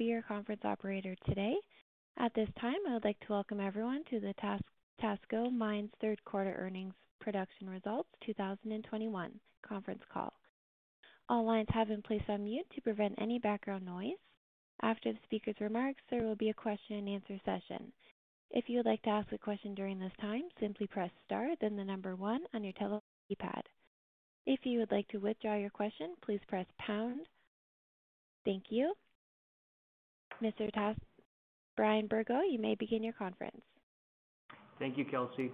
Be your conference operator today. At this time, I would like to welcome everyone to the Taseko Mines third quarter earnings production results 2021 conference call. All lines have been placed on mute to prevent any background noise. After the speaker's remarks, there will be a question and answer session. If you would like to ask a question during this time, simply press star then the number one on your telephone keypad. If you would like to withdraw your question, please press pound. Thank you. Mr. Brian Bergot, you may begin your conference. Thank you, Kelsey.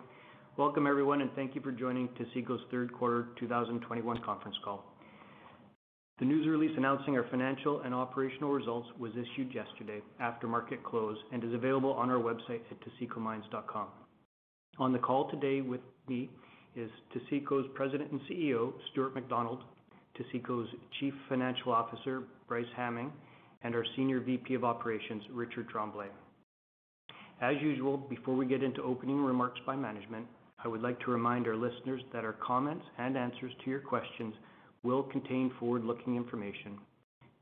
Welcome, everyone, and thank you for joining Taseko's third quarter 2021 conference call. The news release announcing our financial and operational results was issued yesterday after market close and is available on our website at tasekomines.com. On the call today with me is Taseko's President and CEO, Stuart McDonald, Taseko's Chief Financial Officer, Bryce Hamming, and our Senior VP of Operations, Richard Tremblay. As usual, before we get into opening remarks by management, I would like to remind our listeners that our comments and answers to your questions will contain forward-looking information.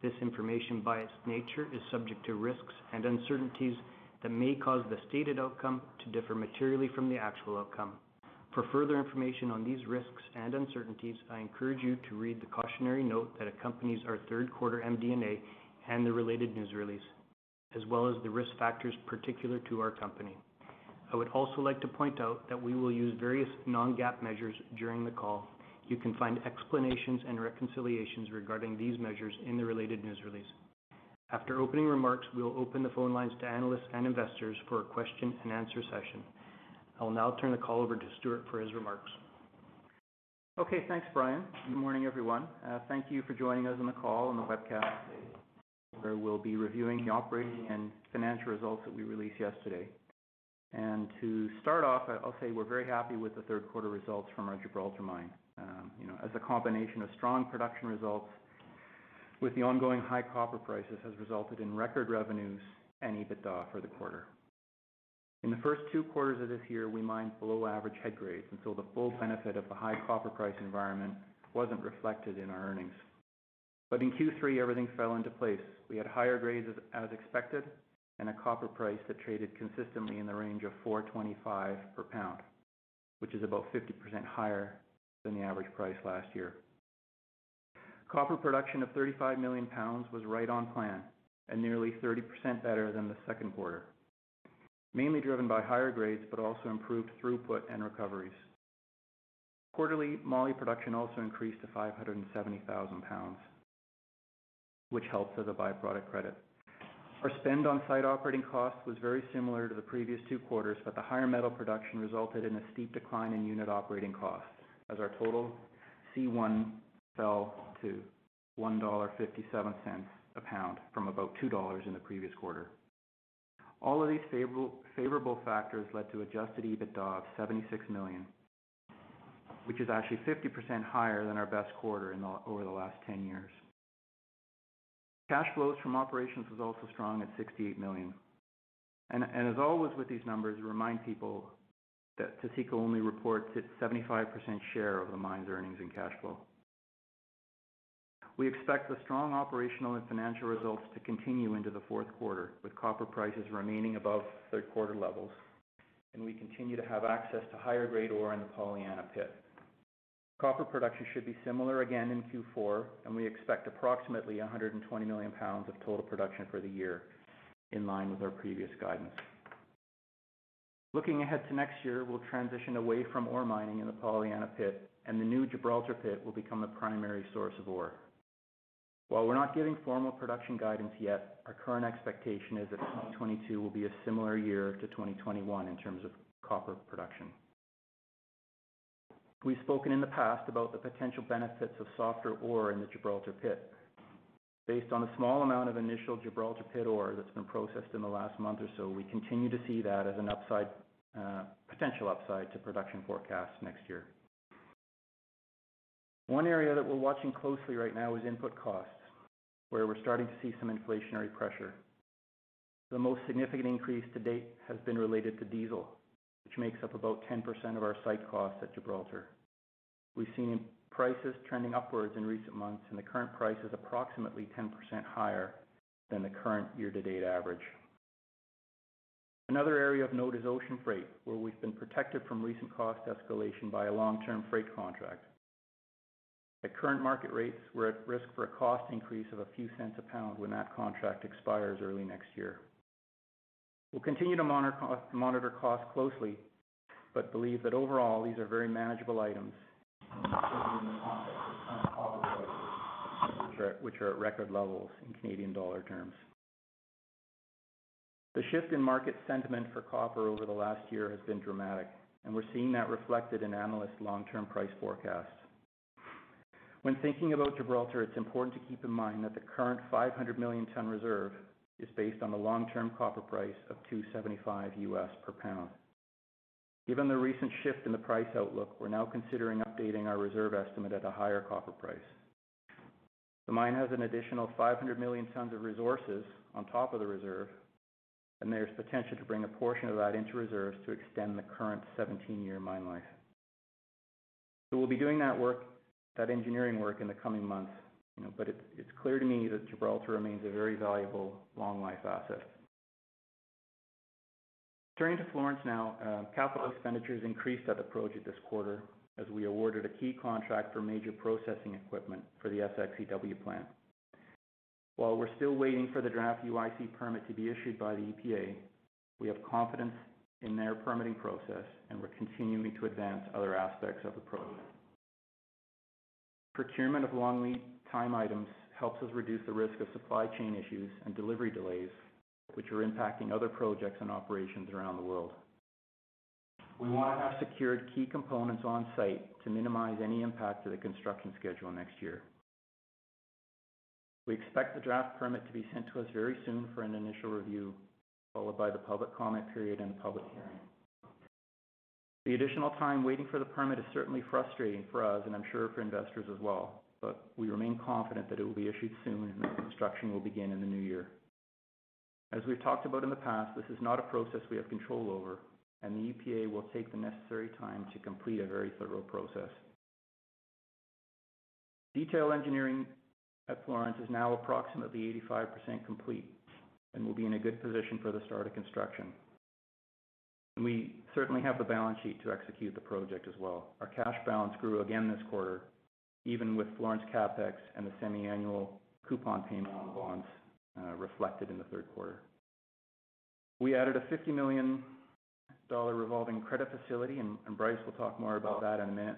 This information, by its nature, is subject to risks and uncertainties that may cause the stated outcome to differ materially from the actual outcome. For further information on these risks and uncertainties, I encourage you to read the cautionary note that accompanies our third quarter MD&A and the related news release, as well as the risk factors particular to our company. I would also like to point out that we will use various non-GAAP measures during the call. You can find explanations and reconciliations regarding these measures in the related news release. After opening remarks, we will open the phone lines to analysts and investors for a question and answer session. I will now turn the call over to Stuart for his remarks. Okay. Thanks, Brian. Good morning, everyone. Uh, thank you for joining us on the call and the webcast, where we'll be reviewing the operating and financial results that we released yesterday. And to start off, I'll say we're very happy with the third quarter results from our Gibraltar Mine. Um, you know, as a combination of strong production results with the ongoing high copper prices has resulted in record revenues and EBITDA for the quarter. In the first two quarters of this year, we mined below average head grades, and so the full benefit of the high copper price environment wasn't reflected in our earnings. But in Q3, everything fell into place. We had higher grades as expected and a copper price that traded consistently in the range of $4.25 per pound, which is about 50% higher than the average price last year. Copper production of 35 million pounds was right on plan and nearly 30% better than the second quarter, mainly driven by higher grades, but also improved throughput and recoveries. Quarterly moly production also increased to 570,000 pounds, which helps as a byproduct credit. Our spend on site operating costs was very similar to the previous two quarters, but the higher metal production resulted in a steep decline in unit operating costs as our total C1 fell to $1.57 a pound from about $2 in the previous quarter. All of these favorable factors led to adjusted EBITDA of 76 million, which is actually 50% higher than our best quarter over the last 10 years. Cash flows from operations was also strong at $68 million. And as always with these numbers, remind people that Taseko only reports its 75% share of the mine's earnings and cash flow. We expect the strong operational and financial results to continue into the fourth quarter, with copper prices remaining above third quarter levels, and we continue to have access to higher grade ore in the Pollyanna pit. Copper production should be similar again in Q4, and we expect approximately 120 million pounds of total production for the year, in line with our previous guidance. Looking ahead to next year, we'll transition away from ore mining in the Pollyanna pit, and the new Gibraltar pit will become the primary source of ore. While we're not giving formal production guidance yet, our current expectation is that 2022 will be a similar year to 2021 in terms of copper production. We've spoken in the past about the potential benefits of softer ore in the Gibraltar pit. Based on the small amount of initial Gibraltar pit ore that's been processed in the last month or so, we continue to see that as an upside, uh, potential upside to production forecasts next year. One area that we're watching closely right now is input costs, where we're starting to see some inflationary pressure. The most significant increase to date has been related to diesel, which makes up about 10% of our site costs at Gibraltar. We've seen prices trending upwards in recent months, and the current price is approximately 10% higher than the current year-to-date average. Another area of note is ocean freight, where we've been protected from recent cost escalation by a long-term freight contract. At current market rates, we're at risk for a cost increase of a few cents a pound when that contract expires early next year. We'll continue to monitor costs closely, but believe that overall, these are very manageable items which are at record levels in Canadian dollar terms. The shift in market sentiment for copper over the last year has been dramatic, and we're seeing that reflected in analyst long-term price forecasts. When thinking about Gibraltar, it's important to keep in mind that the current 500 million ton reserve is based on the long-term copper price of $2.75 per pound. Given the recent shift in the price outlook, we're now considering updating our reserve estimate at a higher copper price. The mine has an additional 500 million tons of resources on top of the reserve, and there's potential to bring a portion of that into reserves to extend the current 17-year mine life. So we'll be doing that work, that engineering work in the coming months, you know, but it's clear to me that Gibraltar remains a very valuable long life asset. Turning to Florence now, uh, capital expenditures increased at the project this quarter as we awarded a key contract for major processing equipment for the SX/EW plant. While we're still waiting for the draft UIC permit to be issued by the EPA, we have confidence in their permitting process, and we're continuing to advance other aspects of the project. Procurement of long lead time items helps us reduce the risk of supply chain issues and delivery delays, which are impacting other projects and operations around the world. We want to have secured key components on site to minimize any impact to the construction schedule next year. We expect the draft permit to be sent to us very soon for an initial review, followed by the public comment period and the public hearing. The additional time waiting for the permit is certainly frustrating for us, and I'm sure for investors as well, but we remain confident that it will be issued soon and that construction will begin in the new year. As we've talked about in the past, this is not a process we have control over, and the EPA will take the necessary time to complete a very thorough process. Detail engineering at Florence is now approximately 85% complete and will be in a good position for the start of construction. We certainly have the balance sheet to execute the project as well. Our cash balance grew again this quarter, even with Florence CapEx and the semi-annual coupon payment on bonds Uh, reflected in the third quarter. We added a $50 million revolving credit facility, and Bryce will talk more about that in a minute.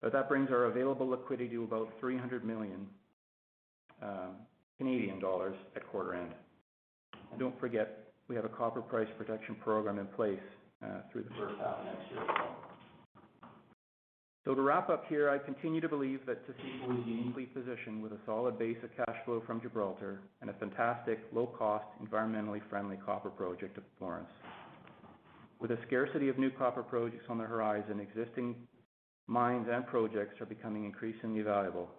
But that brings our available liquidity to about 300 million uh, Canadian dollars at quarter end. Don't forget, we have a copper price protection program in place uh, through the first half of next year as well. So to wrap up here, I continue to believe that Taseko is uniquely positioned with a solid base of cash flow from Gibraltar and a fantastic low cost, environmentally friendly copper project at Florence. With a scarcity of new copper projects on the horizon, existing mines and projects are becoming increasingly valuable,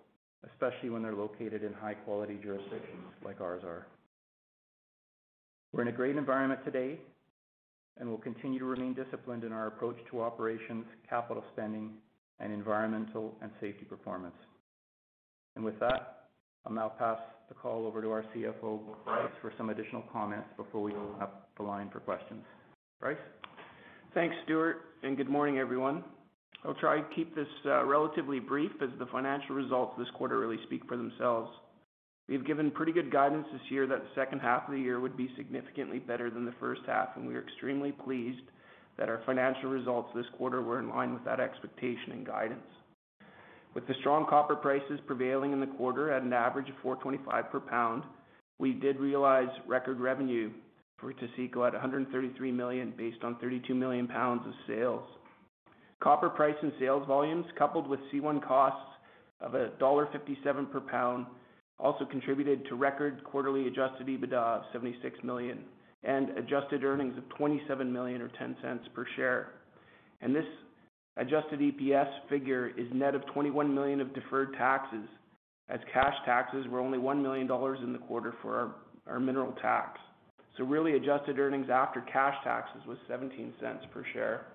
especially when they're located in high quality jurisdictions like ours are. We're in a great environment today, and we'll continue to remain disciplined in our approach to operations, capital spending, and environmental and safety performance. And with that, I'll now pass the call over to our CFO, Bryce, for some additional comments before we open up the line for questions. Bryce? Thanks, Stuart, and good morning, everyone. I'll try to keep this uh, relatively brief as the financial results this quarter really speak for themselves. We've given pretty good guidance this year that the second half of the year would be significantly better than the first half, and we are extremely pleased that our financial results this quarter were in line with that expectation and guidance. With the strong copper prices prevailing in the quarter at an average of $4.25 per pound, we did realize record revenue for Taseko at 133 million based on 32 million pounds of sales. Copper price and sales volumes, coupled with C1 costs of $1.57 per pound, also contributed to record quarterly adjusted EBITDA of 76 million and adjusted earnings of 27 million or 0.10 per share. And this adjusted EPS figure is net of 21 million of deferred taxes, as cash taxes were only 1 million dollars in the quarter for our mineral tax. So really adjusted earnings after cash taxes was 0.17 per share.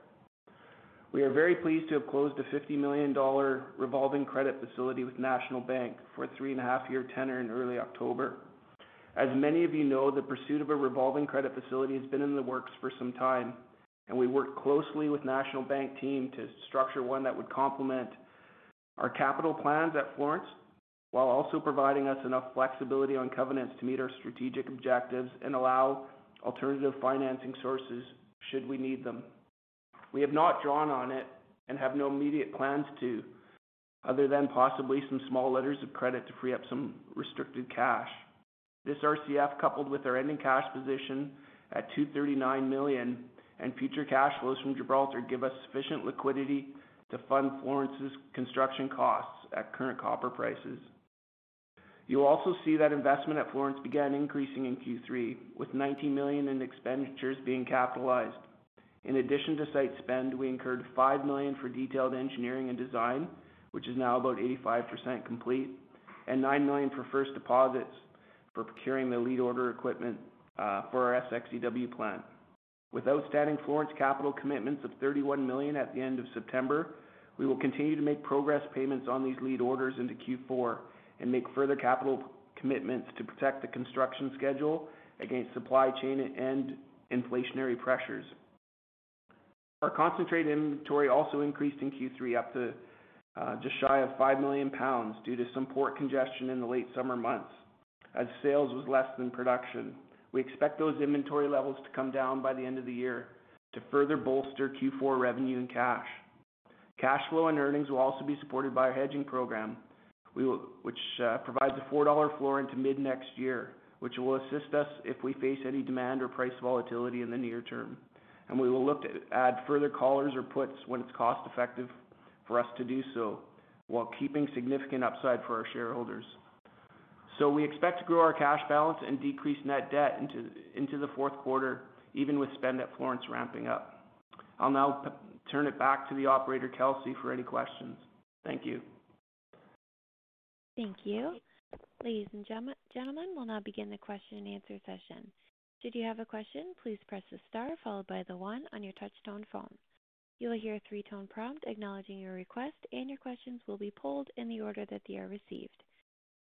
We are very pleased to have closed a 50 million dollar revolving credit facility with National Bank for a 3.5-year tenor in early October. As many of you know, the pursuit of a revolving credit facility has been in the works for some time, and we worked closely with National Bank team to structure one that would complement our capital plans at Florence, while also providing us enough flexibility on covenants to meet our strategic objectives and allow alternative financing sources should we need them. We have not drawn on it and have no immediate plans to, other than possibly some small letters of credit to free up some restricted cash. This RCF, coupled with our ending cash position at 239 million and future cash flows from Gibraltar, give us sufficient liquidity to fund Florence's construction costs at current copper prices. You'll also see that investment at Florence began increasing in Q3, with 19 million in expenditures being capitalized. In addition to site spend, we incurred 5 million for detailed engineering and design, which is now about 85% complete, and 9 million for first deposits for procuring the lead order equipment uh, for our SX/EW plant. With outstanding Florence capital commitments of 31 million at the end of September, we will continue to make progress payments on these lead orders into Q4 and make further capital commitments to protect the construction schedule against supply chain and inflationary pressures. Our concentrate inventory also increased in Q3 up to uh, just shy of 5 million pounds due to some port congestion in the late summer months as sales was less than production. We expect those inventory levels to come down by the end of the year to further bolster Q4 revenue and cash. Cash flow and earnings will also be supported by our hedging program, which uh, provides a $4 floor into mid-next year, which will assist us if we face any demand or price volatility in the near term. And we will look to add further collars or puts when it's cost effective for us to do so, while keeping significant upside for our shareholders. So we expect to grow our cash balance and decrease net debt into the fourth quarter, even with spend at Florence ramping up. I'll now turn it back to the operator, Kelsey, for any questions. Thank you. Thank you. Ladies and gentlemen, we'll now begin the question and answer session. Should you have a question, please press the star followed by the one on your touchtone phone. You will hear a three-tone prompt acknowledging your request, and your questions will be polled in the order that they are received.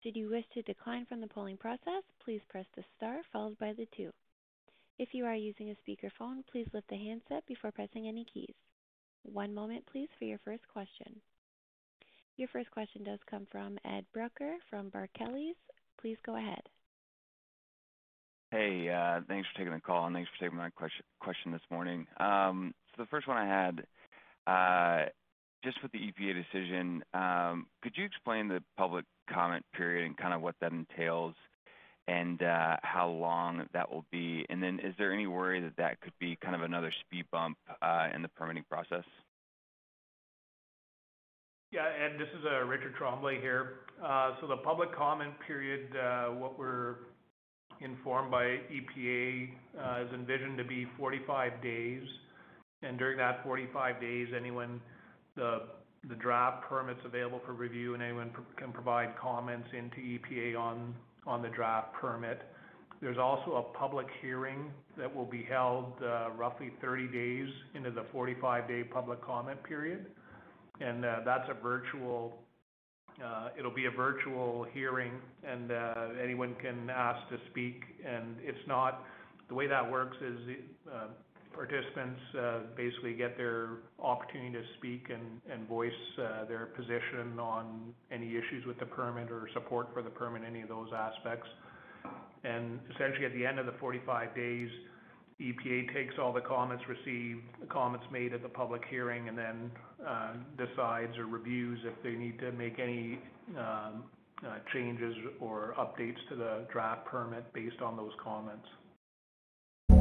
Should you wish to decline from the polling process, please press the star followed by the two. If you are using a speakerphone, please lift the handset before pressing any keys. One moment please for your first question. Your first question does come from Ed Brucker from Barclays. Please go ahead. Hey, uh, thanks for taking the call, and thanks for taking my question this morning. Um so the first one I had, uh, just with the EPA decision, um, could you explain the public comment period and kind of what that entails and uh, how long that will be? And then is there any worry that that could be kind of another speed bump uh, in the permitting process? Yeah, Ed, this is uh, Richard Tremblay here. Uh so the public comment period, what we're informed by EPA, is envisioned to be 45 days. And during that 45 days, anyone, the draft permits available for review and anyone can provide comments into EPA on the draft permit. There's also a public hearing that will be held roughly 30 days into the 45-day public comment period. And uh, that's a virtual uh, it'll be a virtual hearing, and anyone can ask to speak. And it's not, the way that works is participants uh, basically get their opportunity to speak and voice uh, their position on any issues with the permit or support for the permit, any of those aspects. And essentially, at the end of the 45 days, EPA takes all the comments received, the comments made at the public hearing, and then uh, decides or reviews if they need to make any um, changes or updates to the draft permit based on those comments.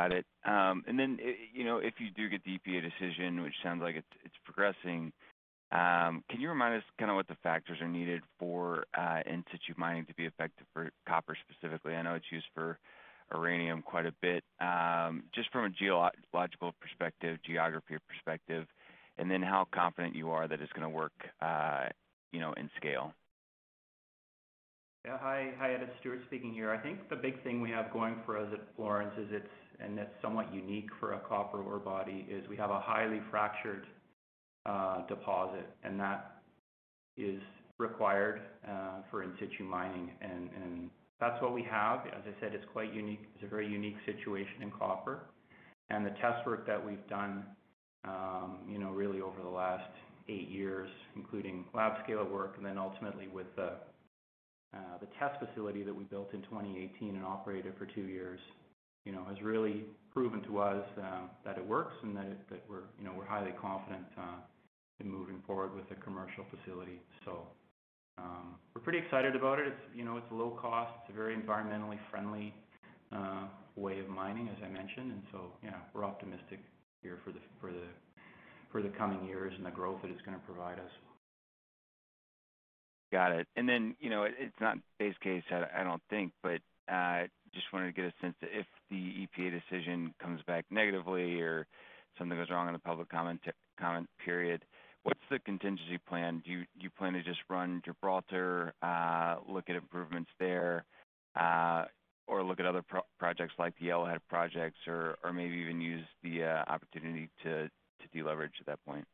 Got it. Um, and then, you know, if you do get the EPA decision, which sounds like it's progressing, um, can you remind us kind of what the factors are needed for uh, in situ mining to be effective for copper specifically? I know it's used for uranium quite a bit. Um, just from a geological perspective, geography perspective, and then how confident you are that it's gonna work, uh, you know, in scale. Yeah. Hi, hi, Ed. It's Stuart speaking here. I think the big thing we have going for us at Florence is it's and that's somewhat unique for a copper ore body, is we have a highly fractured uh, deposit, and that is required uh, for in situ mining. And, that's what we have. As I said, it's quite unique. It's a very unique situation in copper. And the test work that we've done, um, you know, really over the last eight years, including lab scale work, and then ultimately with the uh, the test facility that we built in 2018 and operated for two years, you know, has really proven to us um, that it works and that, we're, you know, we're highly confident uh, in moving forward with the commercial facility. So um, we're pretty excited about it. It's, you know, it's low cost. It's a very environmentally friendly uh, way of mining, as I mentioned. And so, yeah, we're optimistic here for the for the for the coming years and the growth that it's going to provide us. Got it. And then, you know, it's not base case, I, I don't think, but uh, just wanted to get a sense if the EPA decision comes back negatively or something goes wrong in the public comment period, what's the contingency plan? Do you plan to just run Gibraltar, uh, look at improvements there, uh, or look at other projects like the Yellowhead projects, or maybe even use the uh, opportunity to deleverage at that point?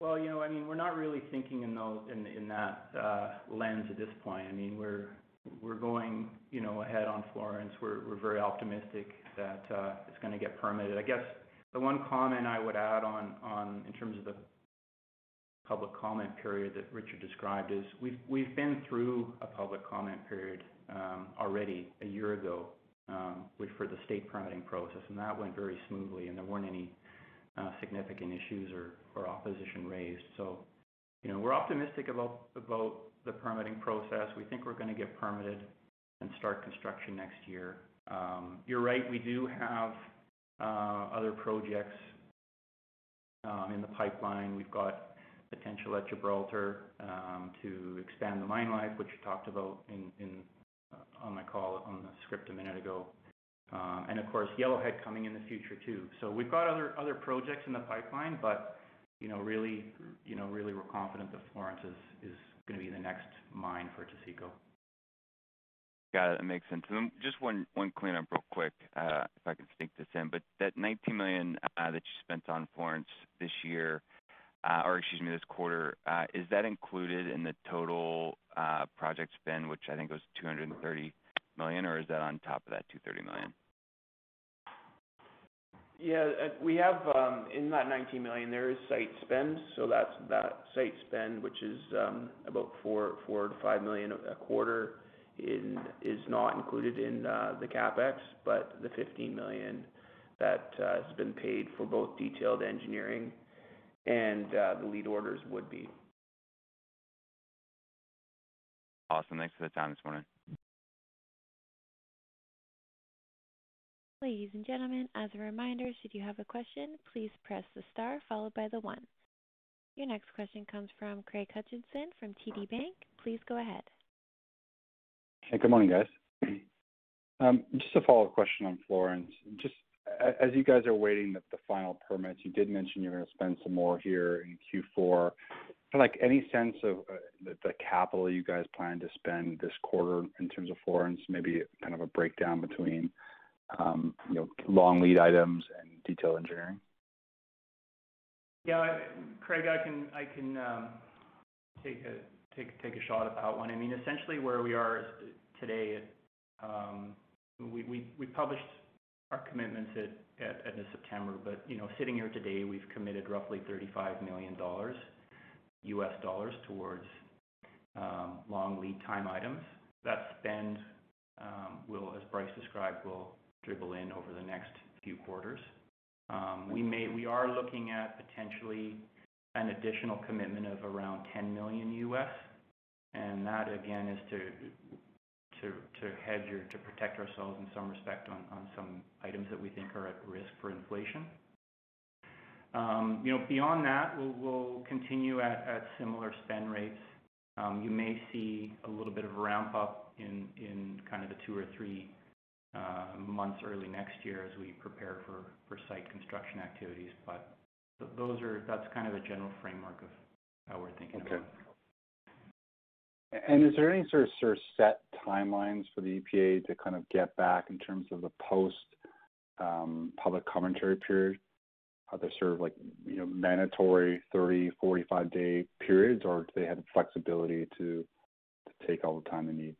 Well, you know, I mean, we're not really thinking in that lens at this point. I mean, we're we're going, you know, ahead on Florence. We're very optimistic that uh, it's gonna get permitted. I guess the one comment I would add on in terms of the public comment period that Richard described is we've been through a public comment period um, already a year ago, um, for the state permitting process, and that went very smoothly, and there weren't any uh, significant issues or opposition raised. So you know, we're optimistic about the permitting process. We think we're gonna get permitted and start construction next year. Um, you're right, we do have uh, other projects um, in the pipeline. We've got potential at Gibraltar um, to expand the mine life, which we talked about uh, on my call on the script a minute ago. And of course, Yellowhead coming in the future too. So we've got other projects in the pipeline, but you know, really, you know, really we're confident that Florence is gonna be the next mine for Taseko. Got it. That makes sense. Just one cleanup real quick, uh, if I can sneak this in. But that 19 million uh, that you spent on Florence this year, uh, or excuse me, this quarter, is that included in the total project spend, which I think was 230 million, or is that on top of that $230 million? Yeah. Uh, we have um, in that 19 million, there is site spend. so That's that site spend, which is um, about 4 million-5 million a quarter is not included in uh, the CapEx, but the 15 million that uh, has been paid for both detailed engineering and the lead orders would be. Awesome. Thanks for the time this morning. Ladies and gentlemen, as a reminder, should you have a question, please press the star followed by the one. Your next question comes from Craig Hutchison from TD Bank. Please go ahead. Hey, good morning, guys. Um, just a follow-up question on Florence. Just as you guys are waiting the final permits, you did mention you're gonna spend some more here in Q4. Like, any sense of uh, the capital you guys plan to spend this quarter in terms of Florence? Maybe kind of a breakdown between long lead items and detail engineering? Yeah, Craig, I can I can um, take a take take a shot at that one. I mean, essentially where we are today, um, we published our commitments at end of September, but you know, sitting here today, we've committed roughly $35 million US dollars towards um, long lead time items. That spend will, as Bryce described, will dribble in over the next few quarters. Um, we are looking at potentially an additional commitment of around 10 million US, and that again is to hedge or to protect ourselves in some respect on some items that we think are at risk for inflation. Um, you know, beyond that, we'll continue at similar spend rates. Um, you may see a little bit of a ramp up in in kind of the two or three months early next year as we prepare for for site construction activities. But those are that's kind of a general framework of how we're thinking Okay. about it. And is there any sort of, sort of set timelines for the EPA to kind of get back in terms of the post um, public commentary period? Are there sort of like you know mandatory 30, 45 day periods, or do they have flexibility to to take all the time they need?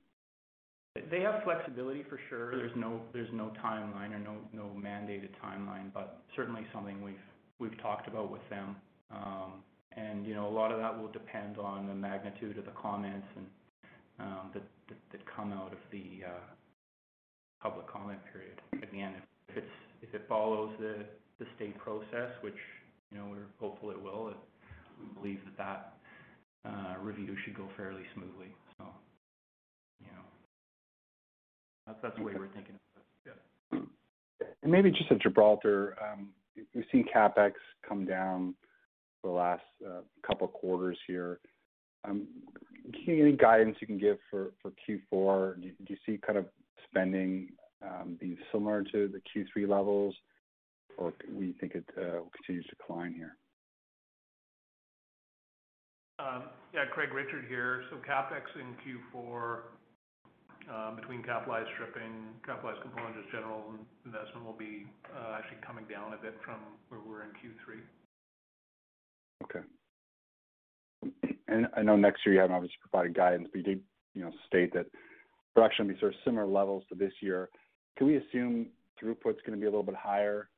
They have flexibility for sure. There's no there's no timeline or no mandated timeline, but certainly something we've we've talked about with them. Um, and you know, a lot of that will depend on the magnitude of the comments and um, that, come out of the uh, public comment period. Again, if, if it's if it follows the state process, which you know we're hopeful it will, we believe that that uh, review should go fairly smoothly. So, you know, that's that's the way we're thinking. Of it. And maybe just at Gibraltar, um, we've seen capex come down for the last uh, couple quarters here. Um, you any guidance you can give for for Q4? Do you, see kind of spending um, being similar to the Q3 levels, or we think it uh, will continue to decline here? Um, Yeah, Craig Richard here. So CapEx in Q4, um, between capitalized stripping, capitalized components, just general investment will be uh, actually coming down a bit from where we're in Q3. Okay. And I know next year you haven't obviously provided guidance, but you did, you know, state that production will be sort of similar levels to this year. Can we assume throughput's gonna be a little bit higher,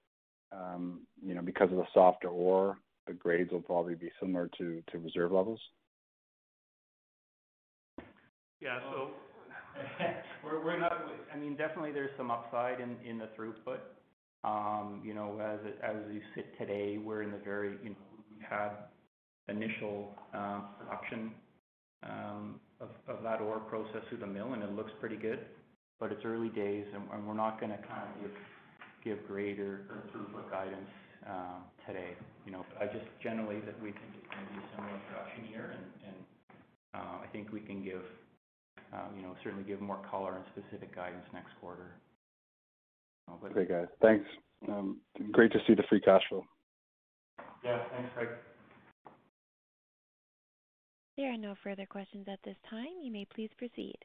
um, you know, because of the softer ore, the grades will probably be similar to to reserve levels? Yeah, so we're not. I mean, definitely there's some upside in the throughput. Um, You know, as we sit today, we're in the very, you know, we had initial um, production um, of that ore processed through the mill, and it looks pretty good. But it's early days, and we're not gonna kind of give or throughput guidance um, today. You know, I just generally that we think it's gonna be a similar production year, and uh, I think we can give you know, certainly give more color and specific guidance next quarter. Okay, guys. Thanks. Um, Great to see the free cash flow. yeah, thanks, Craig. There are no further questions at this time. You may please proceed.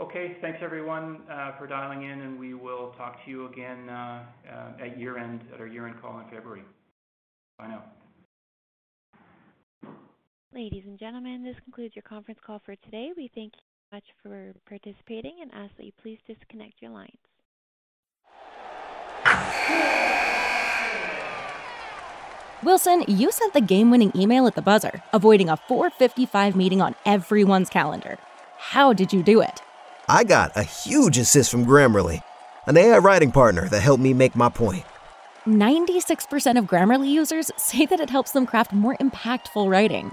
Okay, thanks everyone uh, for dialing in, and we will talk to you again uh, uh, at year-end, at our year-end call in February. Bye now. Ladies and gentlemen, this concludes your conference call for today. We thank you much for participating and ask that you please disconnect your lines. Wilson, you sent the game winning email at the buzzer, avoiding a 455 meeting on everyone's calendar. How did you do it? I got a huge assist from Grammarly, an AI writing partner that helped me make my point. 96% of Grammarly users say that it helps them craft more impactful writing.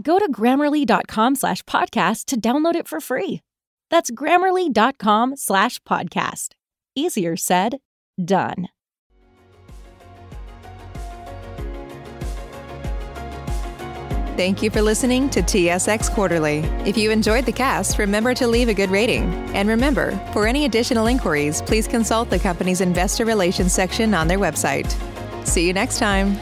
Go to grammarly.com slash podcast to download it for free. That's grammarly.com slash podcast. Easier said, done. Thank you for listening to TSX Quarterly. If you enjoyed the cast, remember to leave a good rating. And remember, for any additional inquiries, please consult the company's investor relations section on their website. See you next time.